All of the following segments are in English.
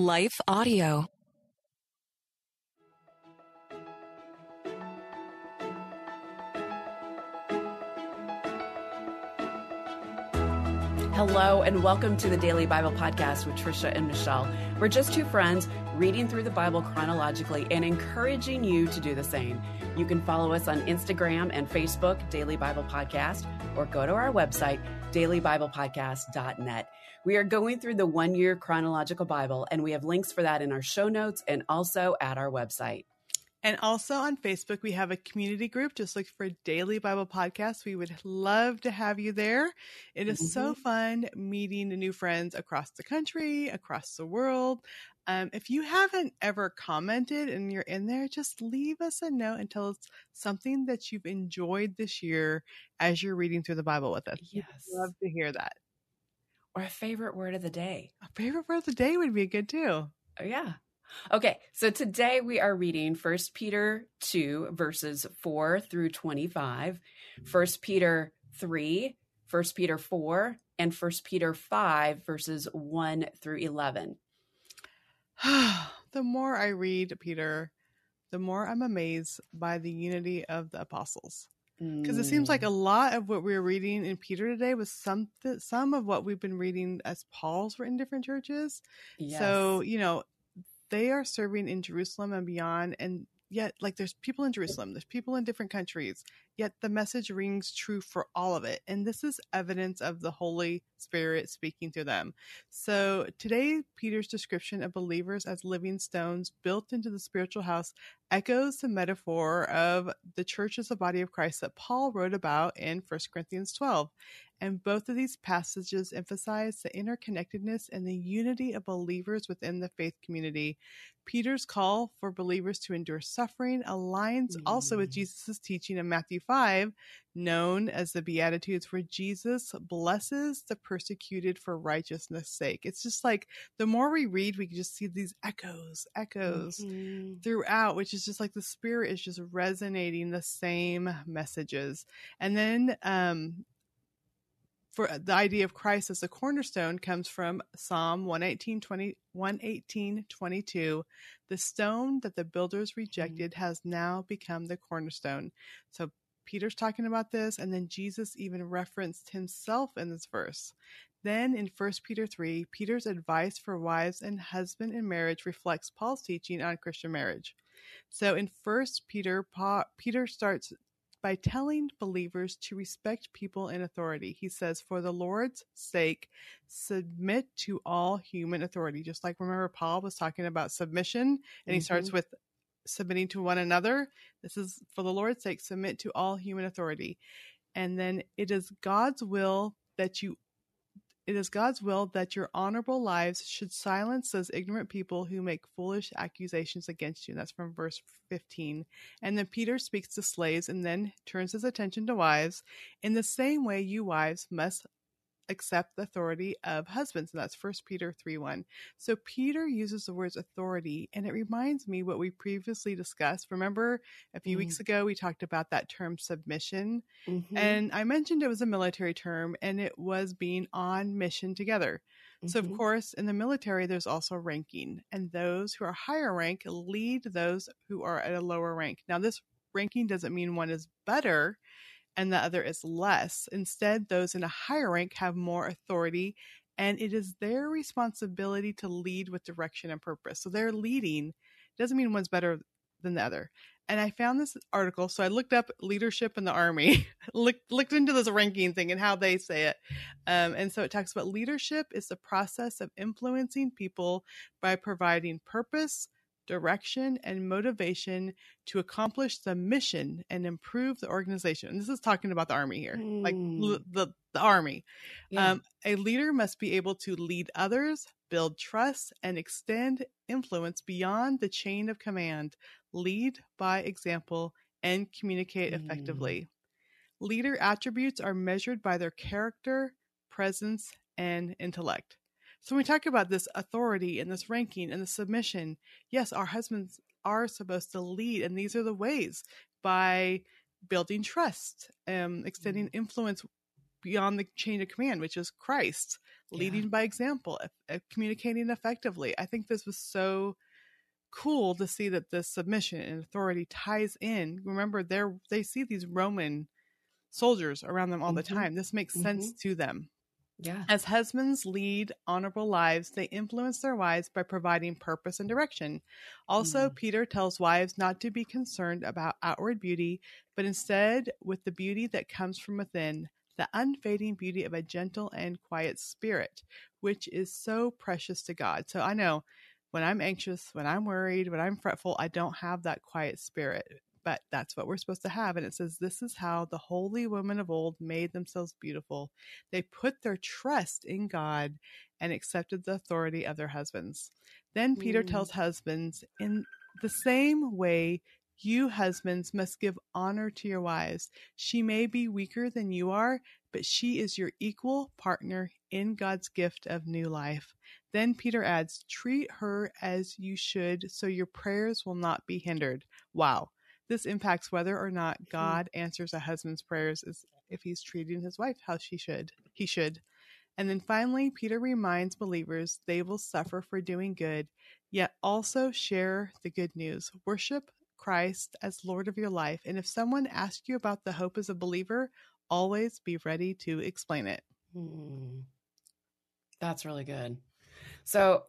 Life Audio. Hello, and welcome to the Daily Bible Podcast with Tricia and Michelle. We're just two friends reading through the Bible chronologically and encouraging you to do the same. You can follow us on Instagram and Facebook, Daily Bible Podcast, or go to our website, dailybiblepodcast.net. We are going through the one year chronological Bible, and we have links for that in our show notes and also at our website. And also on Facebook, we have a community group. Just look for Daily Bible Podcast. We would love to have you there. It is mm-hmm. so fun meeting new friends across the country, across the world. Um, if you haven't ever commented and you're in there, just leave us a note and tell us something that you've enjoyed this year as you're reading through the Bible with us. Yes. We'd love to hear that. Or a favorite word of the day. A favorite word of the day would be good too. Oh, yeah. Okay, so today we are reading 1 Peter 2, verses 4 through 25, 1 Peter 3, 1 Peter 4, and 1 Peter 5, verses 1 through 11. the more I read Peter, the more I'm amazed by the unity of the apostles. Because mm. it seems like a mm. lot of what we are reading in Peter today was some some of what we've been reading as Paul's written different churches. Yes. So you know, they are serving in Jerusalem and beyond, and yet like there's people in Jerusalem, there's people in different countries, yet the message rings true for all of it. And this is evidence of the Holy Spirit speaking through them. So today, Peter's description of believers as living stones built into the spiritual house echoes the metaphor of the church as the body of Christ that Paul wrote about in 1 Corinthians 12. And both of these passages emphasize the interconnectedness and the unity of believers within the faith community. Peter's call for believers to endure suffering aligns mm. also with mm. Jesus' teaching in Matthew 5, known as the Beatitudes, where Jesus blesses the persecuted for righteousness' sake. It's just like the more we read, we can just see these echoes, echoes mm-hmm. throughout, which is just like the Spirit is just resonating the same messages. And then, um, for the idea of Christ as the cornerstone comes from Psalm 118, 20, 118 22. The stone that the builders mm-hmm. rejected has now become the cornerstone. So Peter's talking about this, and then Jesus even referenced himself in this verse. Then in 1 Peter 3, Peter's advice for wives and husband in marriage reflects Paul's teaching on Christian marriage. So in 1 Peter, Peter starts by telling believers to respect people in authority. He says, For the Lord's sake, submit to all human authority. Just like remember, Paul was talking about submission, and mm-hmm. he starts mm-hmm. with submitting to one another. This is for the Lord's sake, submit to all human authority. And then it is God's will that you it is God's will that your honorable lives should silence those ignorant people who make foolish accusations against you. That's from verse 15. And then Peter speaks to slaves and then turns his attention to wives. In the same way, you wives must accept the authority of husbands. And that's First Peter 3 1. So Peter uses the words authority, and it reminds me what we previously discussed. Remember a few mm. weeks ago, we talked about that term submission. Mm-hmm. And I mentioned it was a military term and it was being on mission together. Mm-hmm. So, of mm-hmm. course, in the military, there's also ranking, and those who are higher rank lead those who are at a lower rank. Now, this ranking doesn't mean one is better and the other is less. Instead, those in a higher rank have more authority, and it is their responsibility to lead with direction and purpose. So they're leading. Doesn't mean one's better than the other. And I found this article, so I looked up leadership in the army, looked looked into this ranking thing and how they say it. Um, and so it talks about leadership is the process of influencing people by providing purpose, direction, and motivation to accomplish the mission and improve the organization. And this is talking about the army here, mm. like l- the, the army. Yeah. Um, a leader must be able to lead others, build trust, and extend influence beyond the chain of command, lead by example, and communicate mm. effectively. Leader attributes are measured by their character, presence, and intellect. So when we talk about this authority and this ranking and the submission, yes, our husbands are supposed to lead, and these are the ways by building trust, um, extending mm-hmm. influence beyond the chain of command, which is Christ leading yeah. by example, communicating effectively. I think this was so cool to see that the submission and authority ties in. Remember, they're they see these Roman soldiers around them all mm-hmm. the time. This makes mm-hmm. sense to them. Yeah. As husbands lead honorable lives, they influence their wives by providing purpose and direction. Also, mm. Peter tells wives not to be concerned about outward beauty, but instead with the beauty that comes from within, the unfading beauty of a gentle and quiet spirit, which is so precious to God. So I know when I'm anxious, when I'm worried, when I'm fretful, I don't have that quiet spirit but that's what we're supposed to have. And it says, This is how the holy women of old made themselves beautiful. They put their trust in God and accepted the authority of their husbands. Then Peter mm. tells husbands, In the same way, you husbands must give honor to your wives. She may be weaker than you are, but she is your equal partner in God's gift of new life. Then Peter adds, treat her as you should so your prayers will not be hindered. Wow. This impacts whether or not. God answers a husband's prayers as if he's treating his wife how she should. He should. And then finally, Peter reminds believers they will suffer for doing good, yet also share the good news. Worship Christ as Lord of your life. And if someone asks you about the hope as a believer, always be ready to explain it. Hmm. That's really good. So,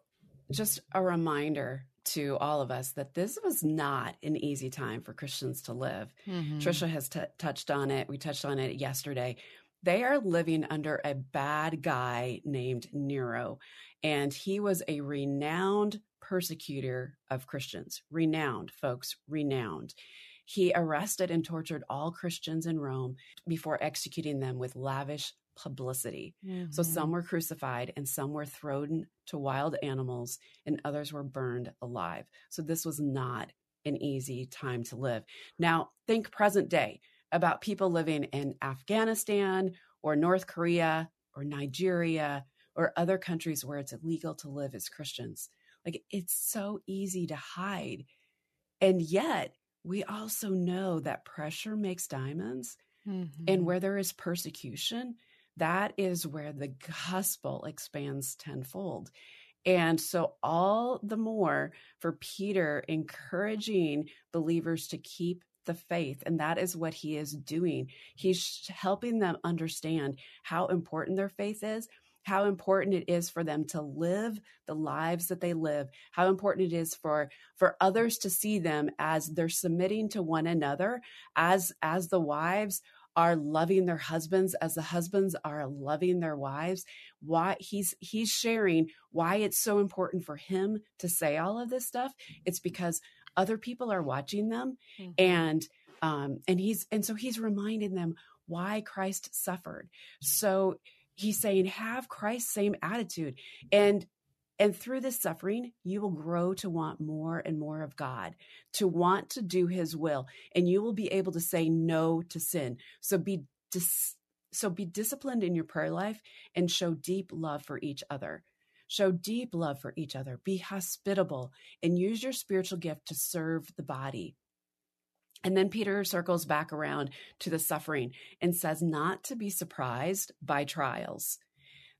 just a reminder to all of us that this was not an easy time for Christians to live. Mm-hmm. Tricia has t- touched on it. We touched on it yesterday. They are living under a bad guy named Nero, and he was a renowned persecutor of Christians. Renowned, folks, renowned. He arrested and tortured all Christians in Rome before executing them with lavish publicity. Mm-hmm. So some were crucified and some were thrown to wild animals and others were burned alive. So this was not an easy time to live. Now, think present day about people living in Afghanistan or North Korea or Nigeria or other countries where it's illegal to live as Christians. Like it's so easy to hide. And yet, we also know that pressure makes diamonds. Mm-hmm. And where there is persecution, that is where the gospel expands tenfold. And so, all the more for Peter encouraging believers to keep the faith. And that is what he is doing. He's helping them understand how important their faith is, how important it is for them to live the lives that they live, how important it is for, for others to see them as they're submitting to one another, as, as the wives are loving their husbands as the husbands are loving their wives why he's he's sharing why it's so important for him to say all of this stuff. It's because other people are watching them mm-hmm. and um and he's and so he's reminding them why Christ suffered. So he's saying have Christ's same attitude. And and through this suffering, you will grow to want more and more of God, to want to do his will, and you will be able to say no to sin. So be dis- so be disciplined in your prayer life and show deep love for each other. Show deep love for each other. Be hospitable and use your spiritual gift to serve the body. And then Peter circles back around to the suffering and says not to be surprised by trials.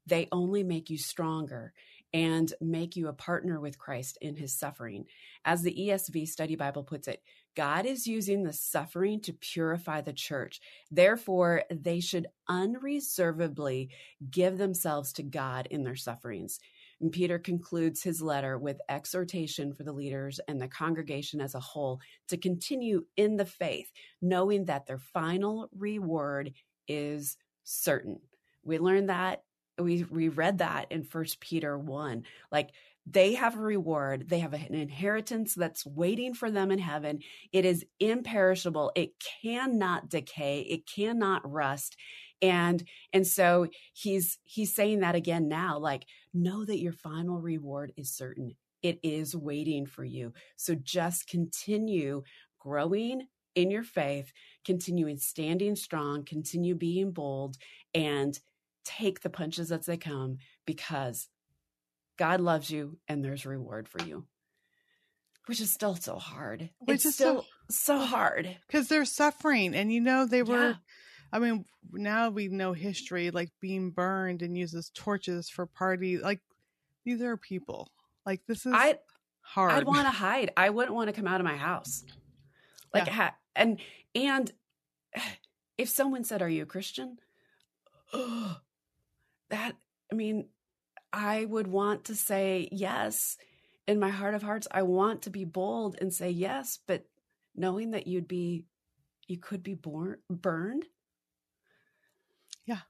They only make you stronger and make you a partner with Christ in his suffering. As the ESV Study Bible puts it, God is using the suffering to purify the church. Therefore, they should unreservedly give themselves to God in their sufferings. And Peter concludes his letter with exhortation for the leaders and the congregation as a whole to continue in the faith, knowing that their final reward is certain. We learned that we we read that in first peter 1 like they have a reward they have an inheritance that's waiting for them in heaven. It is imperishable it cannot decay it cannot rust. And and so he's he's saying that again now like know that your final reward is certain. It is waiting for you. So just continue growing in your faith continuing standing strong continue being bold and take the punches as they come because God loves you and there's reward for you. Which is still so hard. Which it's is still so, so hard. Because they're suffering. And you know, they were I mean, now we know history, like being burned and uses torches for parties. Like these are people. Like this is I, hard. I'd want to hide. I wouldn't want to come out of my house. Like, yeah. ha- and and if someone said, "Are you a Christian?" Oh, that I mean, I would want to say yes. In my heart of hearts, I want to be bold and say yes, but knowing that you'd be, you could be born burned. Yeah,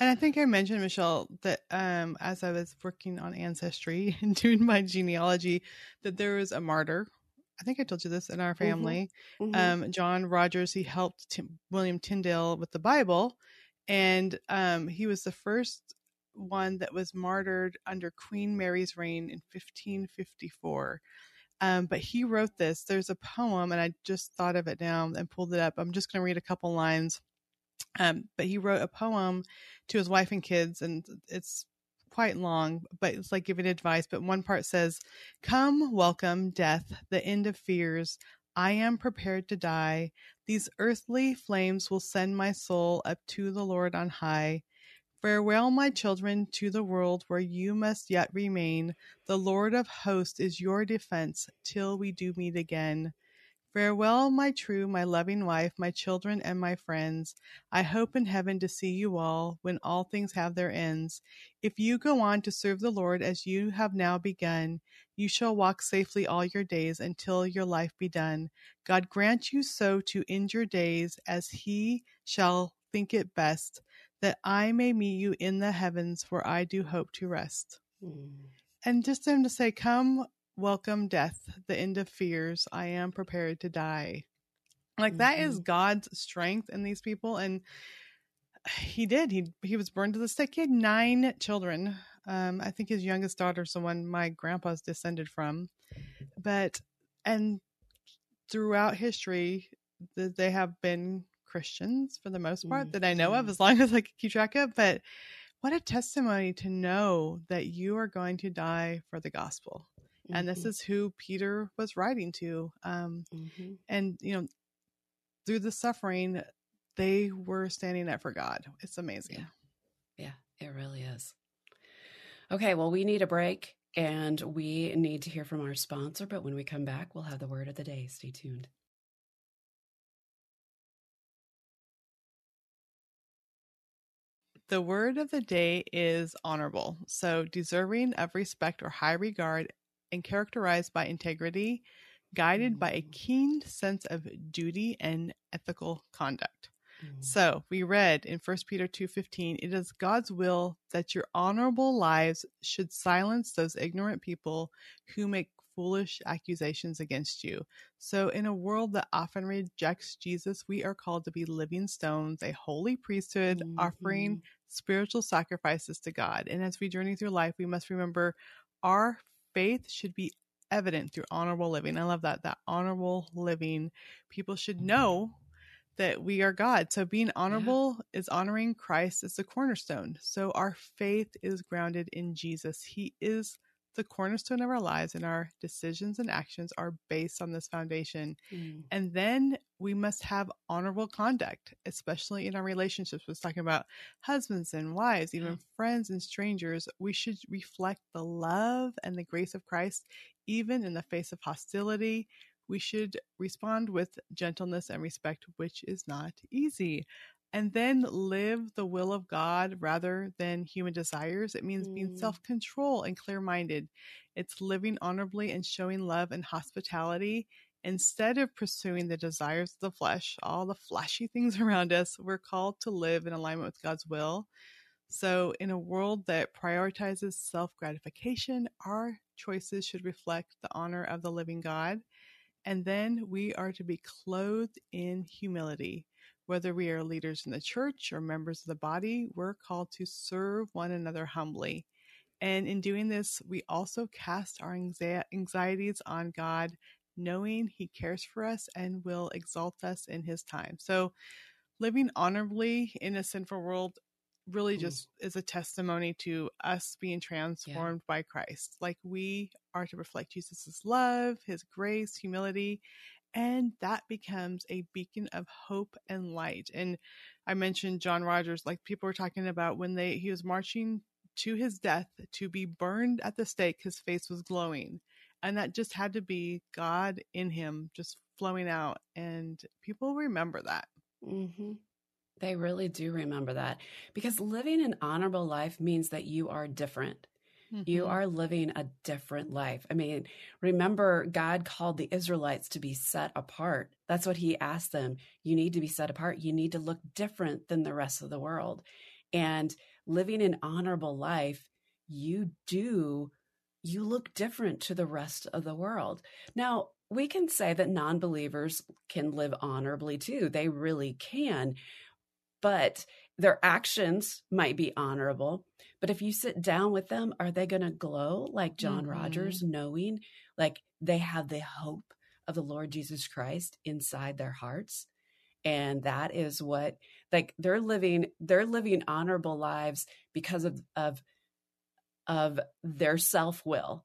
and I think I mentioned Michelle that um, as I was working on ancestry and doing my genealogy, that there was a martyr. I think I told you this in our mm-hmm. family. Mm-hmm. Mm-hmm. Um, John Rogers. He helped Tim, William Tyndale with the Bible, and um, he was the first one that was martyred under Queen Mary's reign in 1554. Um, but he wrote this. There's a poem, and I just thought of it now and pulled it up. I'm just going to read a couple lines. Um, but he wrote a poem to his wife and kids, and it's quite long, but it's like giving advice. But one part says, Come, welcome, death, the end of fears. I am prepared to die. These earthly flames will send my soul up to the Lord on high. Farewell, my children, to the world where you must yet remain. The Lord of hosts is your defense till we do meet again. Farewell, my true, my loving wife, my children, and my friends. I hope in heaven to see you all when all things have their ends. If you go on to serve the Lord as you have now begun, you shall walk safely all your days until your life be done. God grant you so to end your days as he shall think it best that I may meet you in the heavens where I do hope to rest. Mm. And just him to say, Come, welcome death, the end of fears. I am prepared to die. Like mm-hmm. that is mm-hmm. God's strength in these people. And he did. He he was burned to the stake. He had nine children. Um, I think his youngest daughter's the one my grandpa's descended from. But and throughout history, they have been Christians for the most part mm-hmm. that I know of, mm-hmm. as long as I can keep track of. But what a testimony to know that you are going to die for the gospel. Mm-hmm. And this mm-hmm. is who Peter was writing to. Um, mm-hmm. And, you know, through the suffering, they were standing up for God. It's amazing. Yeah. yeah, it really is. Okay, well, we need a break and we need to hear from our sponsor. But when we come back, we'll have the word of the day. Stay tuned. The word of the day is honorable, so deserving of respect or high regard and characterized by integrity, guided by a mm. keen sense of duty and ethical conduct. Mm. So, we read in 1 Peter 2:15, it is God's will that your honorable lives should silence those ignorant people who make foolish accusations against you. So, in a world that often rejects Jesus, we are called to be living stones, a holy priesthood, mm-hmm. offering spiritual sacrifices to God. And as we journey through life, we must remember our faith should be evident through honorable living. I love that, that honorable living. People should mm-hmm. know that we are God. So being honorable yeah. is honoring Christ as the cornerstone. So our faith is grounded in Jesus. He is the cornerstone of our lives and our decisions and actions are based on this foundation. Mm. And then we must have honorable conduct, especially in our relationships. We're talking about husbands and wives, even mm. friends and strangers. We should reflect the love and the grace of Christ, even in the face of hostility. We should respond with gentleness and respect, which is not easy and then live the will of God rather than human desires. It means mm. being self control and clear minded. It's living honorably and showing love and hospitality. Instead of pursuing the desires of the flesh, all the flashy things around us, we're called to live in alignment with God's will. So, in a world that prioritizes self gratification, our choices should reflect the honor of the living God. And then we are to be clothed in humility whether we are leaders in the church or members of the body, we're called to serve one another humbly. And in doing this, we also cast our anxieties on God, knowing He cares for us and will exalt us in His time. So, living honorably in a sinful world really mm. just is a testimony to us being transformed yeah. by Christ. Like we are to reflect Jesus' love, His grace, humility, and that becomes a beacon of hope and light. And I mentioned John Rogers, like people were talking about when they he was marching to his death to be burned at the stake, his face was glowing. And that just had to be God in him just flowing out. And people remember that. Mm-hmm. They really do remember that because living an honorable life means that you are different. Mm-hmm. You are living a different life. I mean, remember, God called the Israelites to be set apart. That's what he asked them. You need to be set apart. You need to look different than the rest of the world. And living an honorable life, you do, you look different to the rest of the world. Now, we can say that non believers can live honorably too. They really can. But their actions might be honorable. But if you sit down with them, are they going to glow like John mm-hmm. Rogers, knowing like they have the hope of the Lord Jesus Christ inside their hearts? And that is what like they're living they're living honorable lives because of of of their self-will.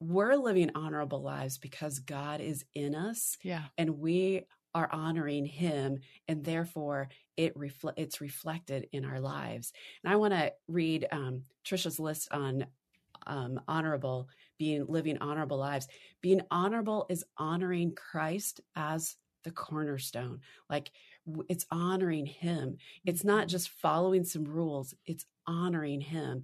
We're living honorable lives because God is in us. Yeah. And we are honoring him and therefore it refle- it's reflected in our lives. And i want to read um, tricia's list on um, honorable being living honorable lives. Being honorable is honoring christ as the cornerstone. Like it's honoring him. It's not just following some rules it's honoring him.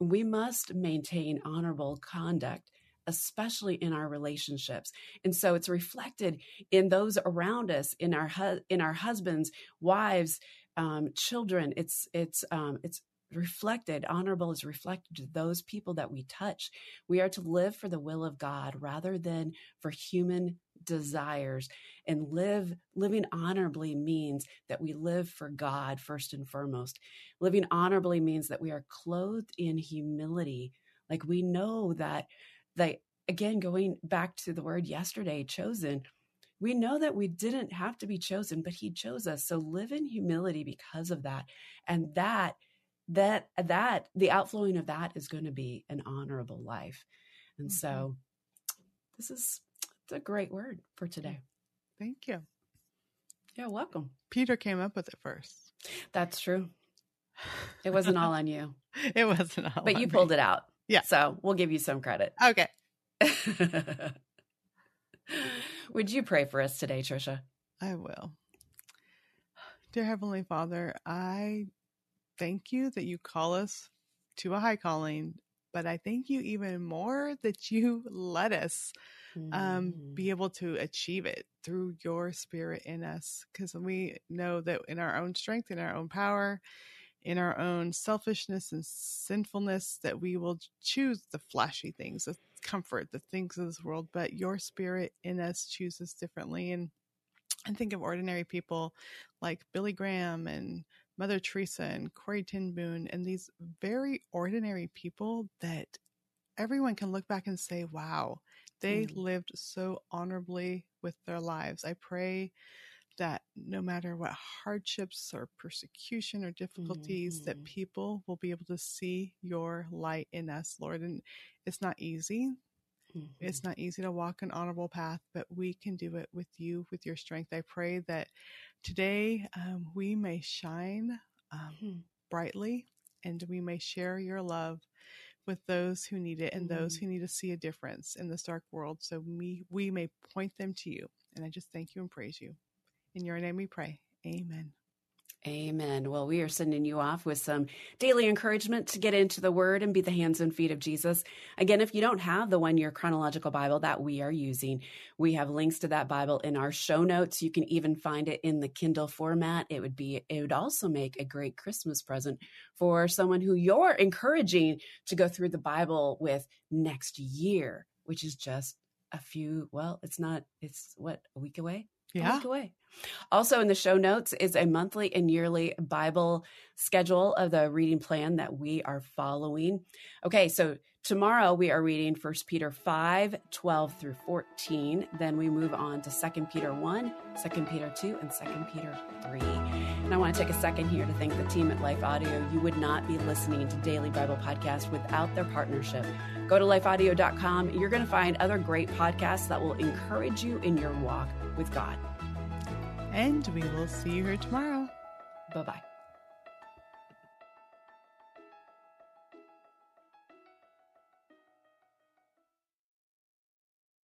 We must maintain honorable conduct especially in our relationships. And so it's reflected in those around us in our hu- in our husbands wives um, children. It's it's um, it's reflected honorable is reflected to those people that we touch. We are to live for the will of god rather than for human desires. And live living honorably means that we live for god first and foremost. Living honorably means that we are clothed in humility. Like we know that again going back to the word yesterday chosen we know that we didn't have to be chosen but he chose us. So live in humility because of that. And that that that the outflowing of that is going to be an honorable life. And mm-hmm. so this is it's a great word for today. Thank you. You're welcome. Peter came up with it first. That's true. It wasn't all on you. It wasn't all but you pulled me. it out. Yeah. So we'll give you some credit. Okay Would you pray for us today, Tricia? I will. Dear Heavenly Father, I thank you that you call us to a high calling, but I thank you even more that you let us um, mm. be able to achieve it through your spirit in us. Because we know that in our own strength, in our own power, in our own selfishness and sinfulness, that we will choose the flashy things, the comfort, the things of this world, but your spirit in us chooses differently. And I think of ordinary people like Billy Graham and Mother Teresa and Corrie ten Boom and these very ordinary people that everyone can look back and say, wow, they mm. lived so honorably with their lives. I pray that no matter what hardships or persecution or difficulties mm-hmm. that people will be able to see your light in us lord and it's not easy mm-hmm. it's not easy to walk an honorable path but we can do it with you with your strength i pray that today um, we may shine um, mm-hmm. brightly and we may share your love with those who need it and those mm-hmm. who need to see a difference in this dark world so we we may point them to you and i just thank you and praise you in your name we pray. Amen. Amen. Well, we are sending you off with some daily encouragement to get into the Word and be the hands and feet of Jesus. Again, if you don't have the one year chronological Bible that we are using, we have links to that Bible in our show notes. You can even find it in the Kindle format. It would be, it would also make a great Christmas present for someone who you're encouraging to go through the Bible with next year, which is just a few, well, it's not, it's what, a week away? Yeah. A week away. Also, in the show notes is a monthly and yearly Bible schedule of the reading plan that we are following. Okay, so tomorrow we are reading 1 Peter 5 12 through 14. Then we move on to 2 Peter 1, 2 Peter 2, and 2 Peter 3. And I want to take a second here to thank the team at Life Audio. You would not be listening to Daily Bible Podcast without their partnership. Go to lifeaudio.com. You're going to find other great podcasts that will encourage you in your walk with God. And we will see here tomorrow. Bye bye.